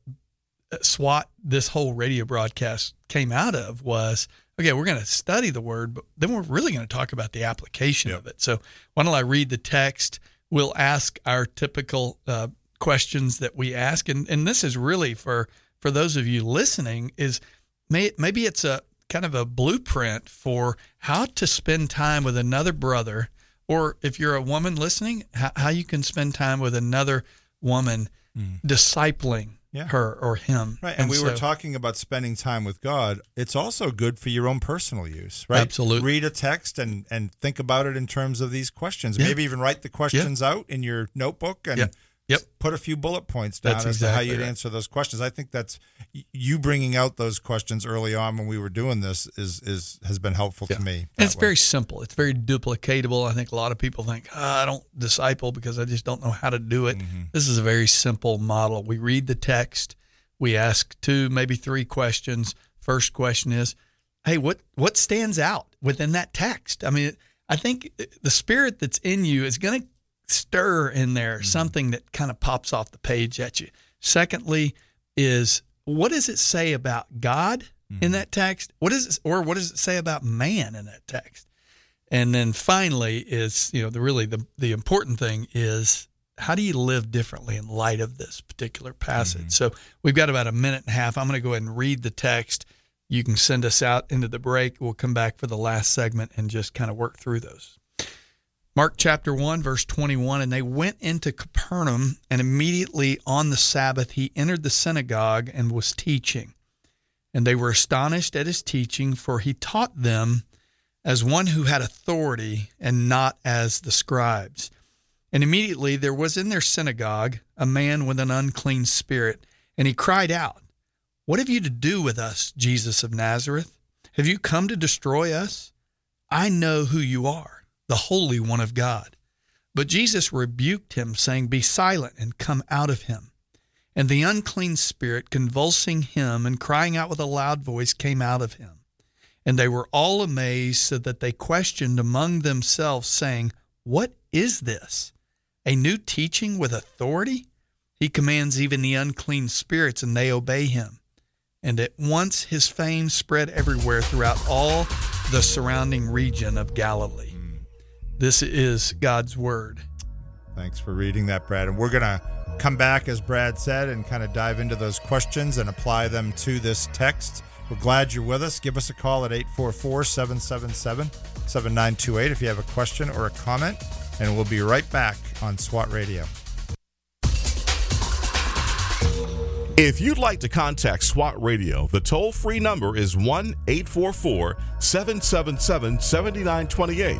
uh, SWAT, this whole radio broadcast came out of was okay, we're going to study the word, but then we're really going to talk about the application of it. So why don't I read the text? We'll ask our typical uh, questions that we ask, and and this is really for for those of you listening is may, maybe it's a kind of a blueprint for how to spend time with another brother, or if you're a woman listening, how, how you can spend time with another woman discipling Mm. Yeah. her or him. Right, and, we were talking about spending time with God. It's also good for your own personal use, right? Absolutely. Read a text and and think about it in terms of these questions. Yeah. Maybe even write the questions out in your notebook and Yeah. Yep. put a few bullet points down That's as to how you'd right. answer those questions. I think that's you bringing out those questions early on when we were doing this is is has been helpful to me. It's way. very simple. It's very duplicatable. I think a lot of people think, "Ah, I don't disciple because I just don't know how to do it. Mm-hmm. This is a very simple model. We read the text, we ask two, maybe three questions. First question is, hey, what what stands out within that text? I mean, I think the spirit that's in you is going to stir in there Mm-hmm. something that kind of pops off the page at you. Secondly, is what does it say about God Mm-hmm. in that text? What is it, or what does it say about man in that text? And then finally is, you know, the really the the important thing is how do you live differently in light of this particular passage? So we've got about a minute and a half. I'm going to go ahead and read the text. You can send us out into the break. We'll come back for the last segment and just kind of work through those. Mark chapter 1, verse 21 And they went into Capernaum, and immediately on the Sabbath he entered the synagogue and was teaching. And they were astonished at his teaching, for he taught them as one who had authority and not as the scribes. And immediately there was in their synagogue a man with an unclean spirit, and he cried out, What have you to do with us, Jesus of Nazareth? Have you come to destroy us? I know who you are, the Holy One of God. But Jesus rebuked him, saying, Be silent and come out of him. And the unclean spirit, convulsing him and crying out with a loud voice, came out of him. And they were all amazed, so that they questioned among themselves, saying, What is this? A new teaching with authority? He commands even the unclean spirits, and they obey him. And at once his fame spread everywhere throughout all the surrounding region of Galilee. This is God's word. Thanks for reading that, Brad. And we're going to come back, as Brad said, and kind of dive into those questions and apply them to this text. We're glad you're with us. Give us a call at 844 777 7928 if you have a question or a comment. And we'll be right back on SWAT Radio. If you'd like to contact SWAT Radio, the toll free number is 1 844 777 7928.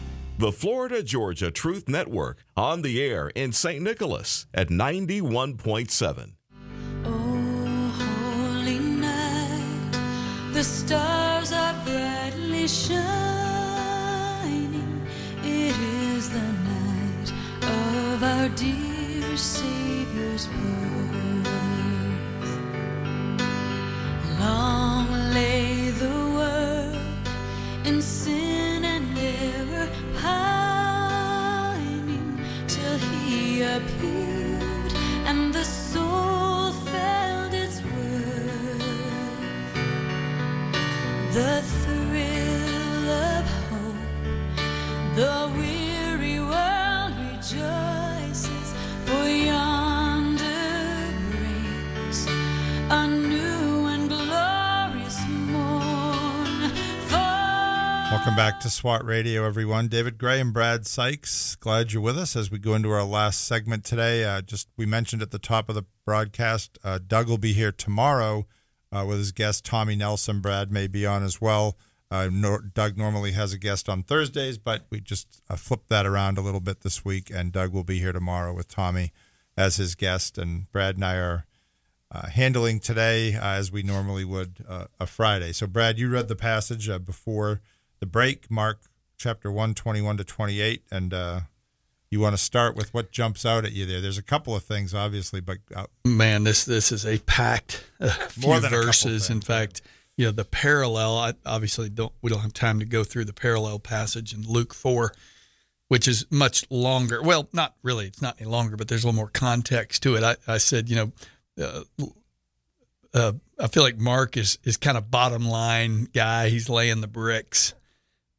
The Florida Georgia Truth Network on the air in St. Nicholas at 91.7. Holy night, the stars are brightly shining. It is the night of our dear Savior's birth. Long lay The thrill of hope, the weary world rejoices, for yonder breaks a new and glorious morn. Welcome back to SWAT Radio, everyone. David Grey and Brad Sykes. Glad you're with us as we go into our last segment today. Uh, just we mentioned at the top of the broadcast, uh, Doug will be here tomorrow uh, with his guest Tommy Nelson. Brad may be on as well. Uh, Doug normally has a guest on Thursdays, but we just uh, flipped that around a little bit this week, and Doug will be here tomorrow with Tommy as his guest, and Brad and I are uh, handling today uh, as we normally would uh, a Friday. So, Brad, you read the passage before the break, Mark chapter one twenty one to 28, and uh, you want to start with what jumps out at you there. There's a couple of things, obviously, but uh, Man, this this is a packed uh, few More than verses. In fact, you know the parallel. I obviously don't. We don't have time to go through the parallel passage in Luke four, which is much longer. Well, not really. It's not any longer, but there's a little more context to it. I, I said, you know, uh, uh, I feel like Mark is is kind of bottom line guy. He's laying the bricks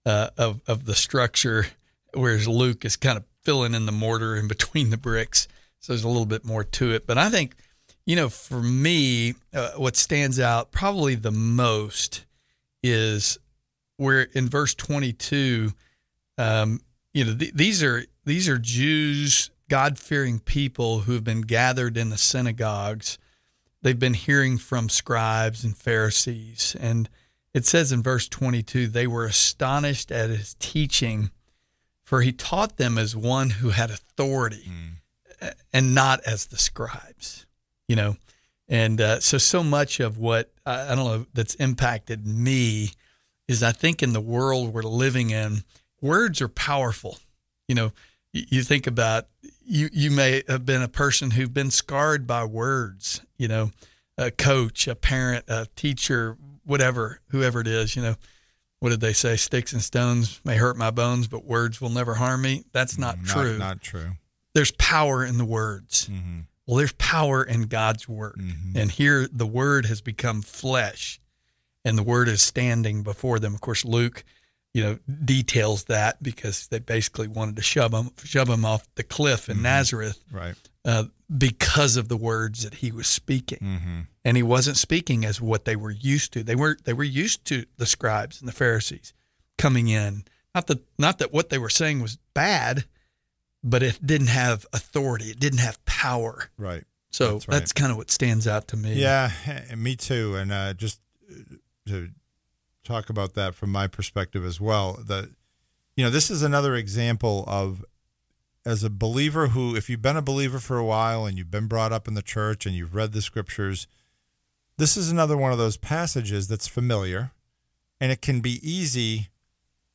uh, of of the structure, whereas Luke is kind of filling in the mortar in between the bricks. So there's a little bit more to it. But I think, you know, for me, uh, what stands out probably the most is where in verse 22, um, you know, th- these are these are Jews, God fearing people who have been gathered in the synagogues. They've been hearing from scribes and Pharisees, and it says in verse 22, they were astonished at his teaching, for he taught them as one who had authority and not as the scribes, you know. And uh, so, so much of what I I don't know that's impacted me is I think in the world we're living in, words are powerful. You know, you, you think about you. You may have been a person who've been scarred by words. You know, a coach, a parent, a teacher, whatever, whoever it is. You know, what did they say? Sticks and stones may hurt my bones, but words will never harm me. That's not, mm, not true. Not true. There's power in the words. Mm-hmm. Well, there's power in God's word. Mm-hmm. And here the word has become flesh and the word is standing before them. Of course, Luke, you know, details that because they basically wanted to shove him, shove him off the cliff in mm-hmm. Nazareth Right. Uh, because of the words that he was speaking. And he wasn't speaking as what they were used to. They were they were used to the scribes and the Pharisees coming in. Not that not that what they were saying was bad, but it didn't have authority. It didn't have power. Right. So That's that's, kind of what stands out to me. Yeah, me too. And uh, just uh, to talk about that from my perspective as well, that you know, this is another example of as a believer who, if you've been a believer for a while and you've been brought up in the church and you've read the scriptures, this is another one of those passages that's familiar, and it can be easy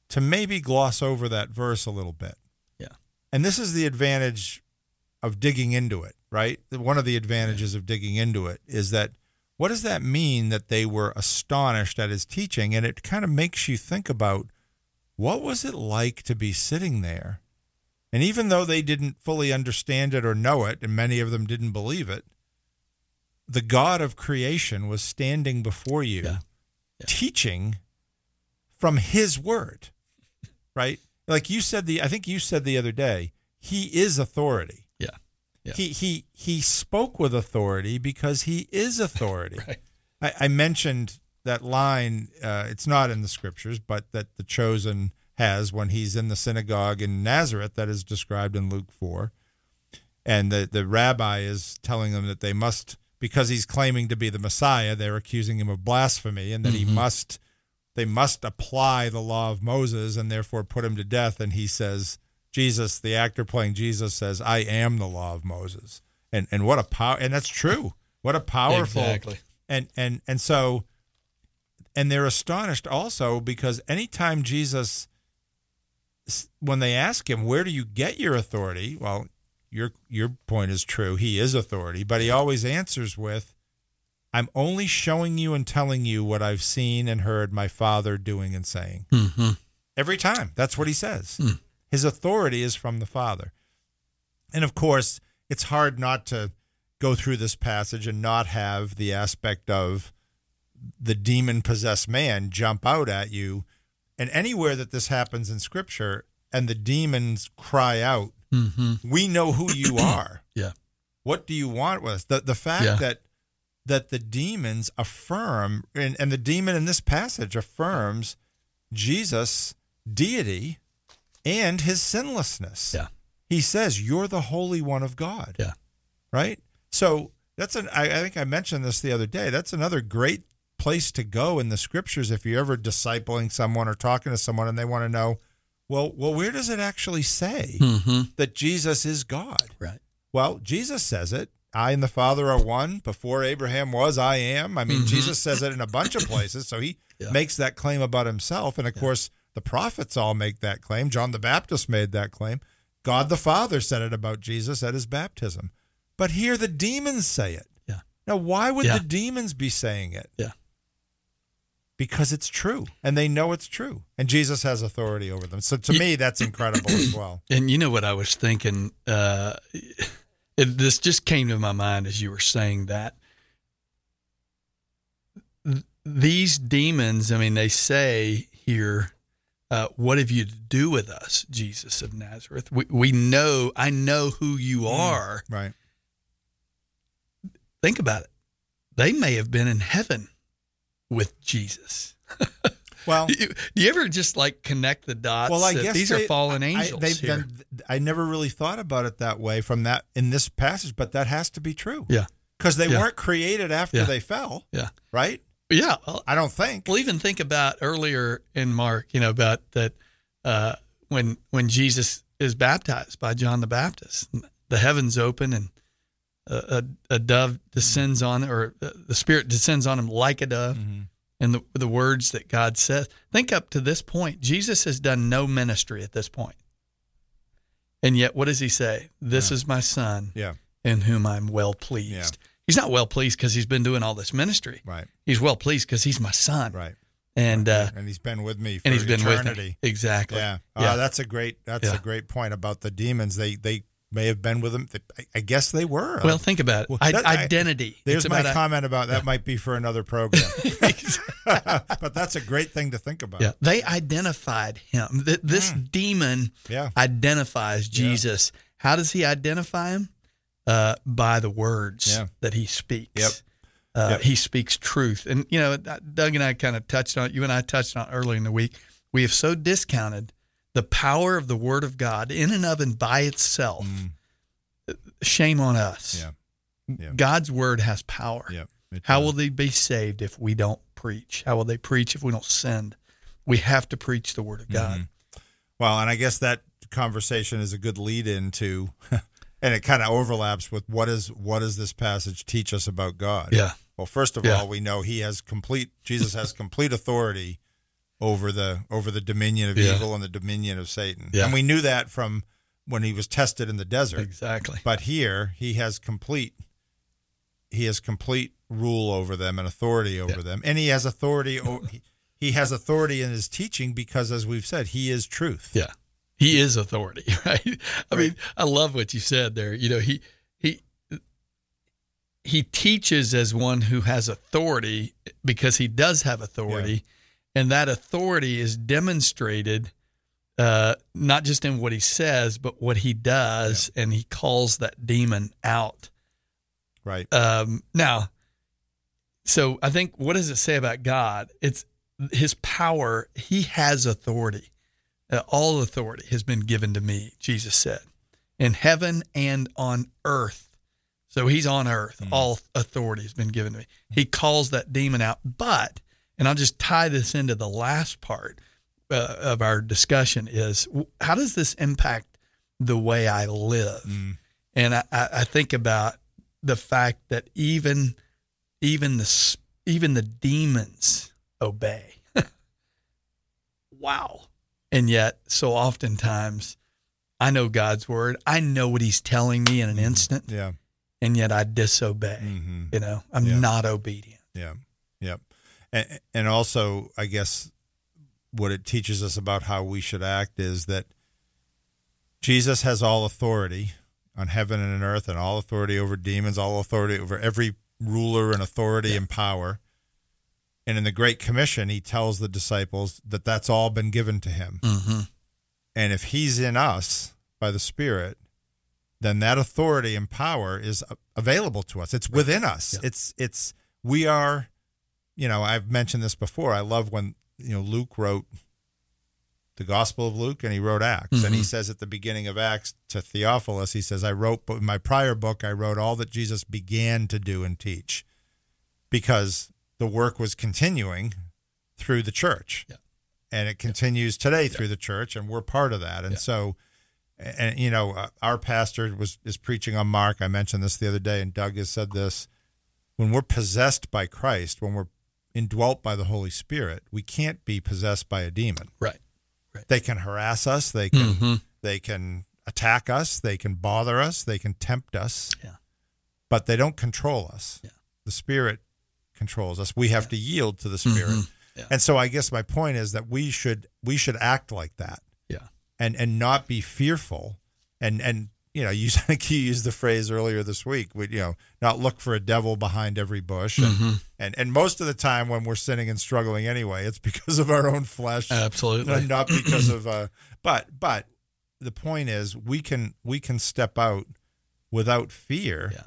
to maybe gloss over that verse a little bit. Yeah. And this is the advantage of digging into it, right? One of the advantages of digging into it is that what does that mean that they were astonished at his teaching? And it kind of makes you think about what was it like to be sitting there? And even though they didn't fully understand it or know it, and many of them didn't believe it, the God of creation was standing before you, teaching from his word, right? Like you said, the I think you said the other day, he is authority. Yeah. Yeah. He he he spoke with authority because he is authority. Right. I, I mentioned that line. Uh, it's not in the scriptures, but that the chosen has when he's in the synagogue in Nazareth, that is described in Luke four, and the the rabbi is telling them that they must because he's claiming to be the Messiah. They're accusing him of blasphemy, and that he Mhm. must they must apply the law of Moses and therefore put him to death. And he says, Jesus, the actor playing Jesus, says, "I am the law of Moses." And and what a power! And that's true. What a powerful Exactly. and and and so and they're astonished also because anytime Jesus when they ask him where do you get your authority? Well your your point is true. He is authority but he always answers with i'm only showing you and telling you what i've seen and heard my father doing and saying. Mm-hmm. every time. That's what he says. His authority is from the father. And of course it's hard not to go through this passage and not have the aspect of the demon possessed man jump out at you and anywhere that this happens in scripture and the demons cry out Mm-hmm. we know who you are Yeah. what do you want with us the the fact Yeah. that that the demons affirm and, and the demon in this passage affirms jesus deity and his sinlessness Yeah. he says you're the holy one of god Yeah. right so that's an I, I think i mentioned this the other day that's another great place to go in the scriptures if you're ever discipling someone or talking to someone and they want to know well well where does it actually say Mhm. that jesus is god Right. well, Jesus says it. I and the Father are one. Before Abraham was, I am. I mean, Mhm. Jesus says it in a bunch of places. So he Yeah. makes that claim about himself. And of course, the prophets all make that claim. John the Baptist made that claim. God the Father said it about Jesus at his baptism. But here the demons say it. Yeah. Now, why would Yeah. the demons be saying it? Yeah. Because it's true and they know it's true. And Jesus has authority over them. So to me, that's incredible as well. And you know what I was thinking? Uh, it, this just came to my mind as you were saying that. Th- These demons, I mean, they say here, uh, "What have you to do with us, Jesus of Nazareth? We we know, I know who you are." Right. Think about it. They may have been in heaven with Jesus. Well, do you, do you ever just like connect the dots? Well, I that guess these they- are fallen angels. they've here. been- I never really thought about it that way from that in this passage, but that has to be true. Yeah. because they Yeah. weren't created after Yeah. they fell. Yeah. right. Yeah, well, I don't think. Well, even think about earlier in Mark, you know, about that uh, when when Jesus is baptized by John the Baptist, the heavens open and a, a, a dove descends on, or uh, the Spirit descends on him like a dove, and the the words that God says. Think up to this point, Jesus has done no ministry at this point, and yet what does he say? This is my son, Yeah. in whom I'm well pleased. Yeah. He's not well pleased because he's been doing all this ministry. Right. He's well pleased because he's my son. Right. And uh, and he's been with me for and he's been with me. Exactly. Yeah. Yeah. Uh, that's a great. That's Yeah. a great point about the demons. They they may have been with them. I- I guess they were. Well, think about it. Well, I- that- I- identity. there's It's my about a- comment about that. Might be for another program. but that's a great thing to think about. Yeah, they identified him. Th- This demon Hmm. Yeah. identifies Jesus. How does he identify him? Uh, by the words Yeah. that he speaks. Yep. Uh, Yep. He speaks truth. And, you know, Doug and I kind of touched on it. You and I touched on it earlier in the week. We have so discounted the power of the word of God in and of and by itself. Shame on us. Mm. Yeah. Yeah. God's word has power. It How will they be saved if we don't preach? How will they preach if we don't send? We have to preach the word of God. Mhm. Well, and I guess that conversation is a good lead into, and it kind of overlaps with what is what does this passage teach us about God? Yeah. Well, first of Yeah. all, we know He has complete. Jesus has complete authority over the over the dominion of Yeah. evil and the dominion of Satan. Yeah. And we knew that from when he was tested in the desert. Exactly. But here he has complete he has complete rule over them and authority over them. And he has authority o- he, he has authority in his teaching because as we've said, he is truth. Yeah. He is authority, right? I mean, I love what you said there. You know, he he he teaches as one who has authority because he does have authority, and that authority is demonstrated uh, not just in what he says, but what he does, and he calls that demon out. Right. Um, now, so I think what does it say about God? It's his power. He has authority. Uh, all authority has been given to me, Jesus said, in heaven and on earth. So he's on earth. All authority has been given to me. He calls that demon out. But, and I'll just tie this into the last part uh, of our discussion is how does this impact the way I live? Mm. And I, I think about the fact that even even the even the demons obey. wow. And yet, so oftentimes, I know God's word. I know what He's telling me in an mm-hmm. instant. Yeah. And yet, I disobey. Mm-hmm. You know, I'm Yeah. not obedient. Yeah. Yep. And, and also, I guess what it teaches us about how we should act is that Jesus has all authority on heaven and on earth, and all authority over demons, all authority over every ruler and authority and power. And in the Great Commission, he tells the disciples that that's all been given to him. Mm-hmm. And if he's in us by the Spirit, then that authority and power is available to us. It's within us. It's it's we are, you know, I've mentioned this before. I love when you know Luke wrote the Gospel of Luke and he wrote Acts, and he Mhm. says at the beginning of Acts to Theophilus, he says, "I wrote, but in my prior book, I wrote all that Jesus began to do and teach, because the work was continuing through the church." and it continues today through the church and we're part of that. And so and you know uh, our pastor was is preaching on mark. I mentioned this the other day and doug has said this. When we're possessed by christ when we're indwelt by the holy spirit we can't be possessed by a demon right they can harass us they can Mhm. they can attack us they can bother us they can tempt us Yeah. but they don't control us Yeah. the spirit controls us we have to yield to the spirit Mhm. Yeah. and so i guess my point is that we should we should act like that Yeah. and and not be fearful and and you know you I think you used the phrase earlier this week we you know not look for a devil behind every bush and, Mhm. and and most of the time when we're sinning and struggling anyway it's because of our own flesh Absolutely. not because of uh but but the point is we can we can step out without fear yeah.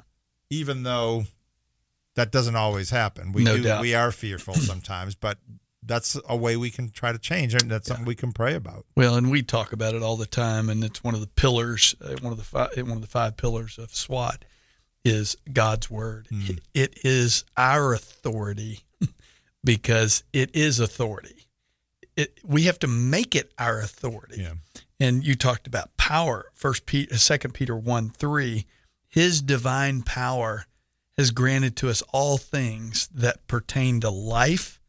even though that doesn't always happen we No do doubt. we are fearful sometimes but that's a way we can try to change and that's something we can pray about Well, and we talk about it all the time, and it's one of the pillars, uh, one of the five, one of the five pillars of SWAT is God's word. Hmm. It, it is our authority because it is authority. It, we have to make it our authority. Yeah. And you talked about power. First Peter, Second Peter one three, His divine power has granted to us all things that pertain to life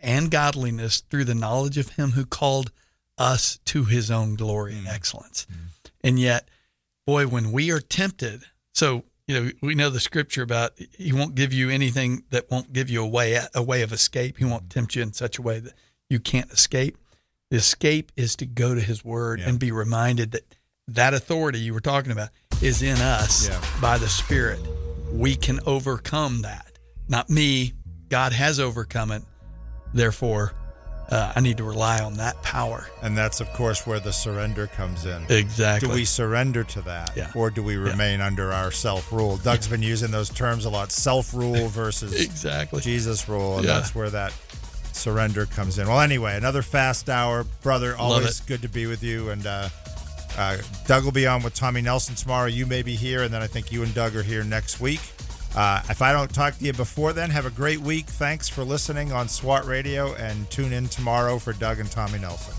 and godliness through the knowledge of Him who called us to His own glory and mm. excellence. Mm. And yet, boy, when we are tempted, so you know we know the scripture about He won't give you anything that won't give you a way a way of escape. He won't mm. tempt you in such a way that you can't escape. The escape is to go to His Word and be reminded that that authority you were talking about is in us Yeah. by the Spirit. We can overcome that. Not me. God has overcome it. Therefore, uh, I need to rely on that power. and that's of course where the surrender comes in Exactly. do we surrender to that Yeah. or do we remain under our self-rule doug's been using those terms a lot self-rule versus Exactly. jesus rule and Yeah. that's where that surrender comes in well anyway another fast hour brother always good to be with you and uh, uh, doug will be on with tommy nelson tomorrow you may be here and then i think you and doug are here next week uh, if I don't talk to you before then, have a great week. Thanks for listening on SWAT Radio and tune in tomorrow for Doug and Tommy Nelson.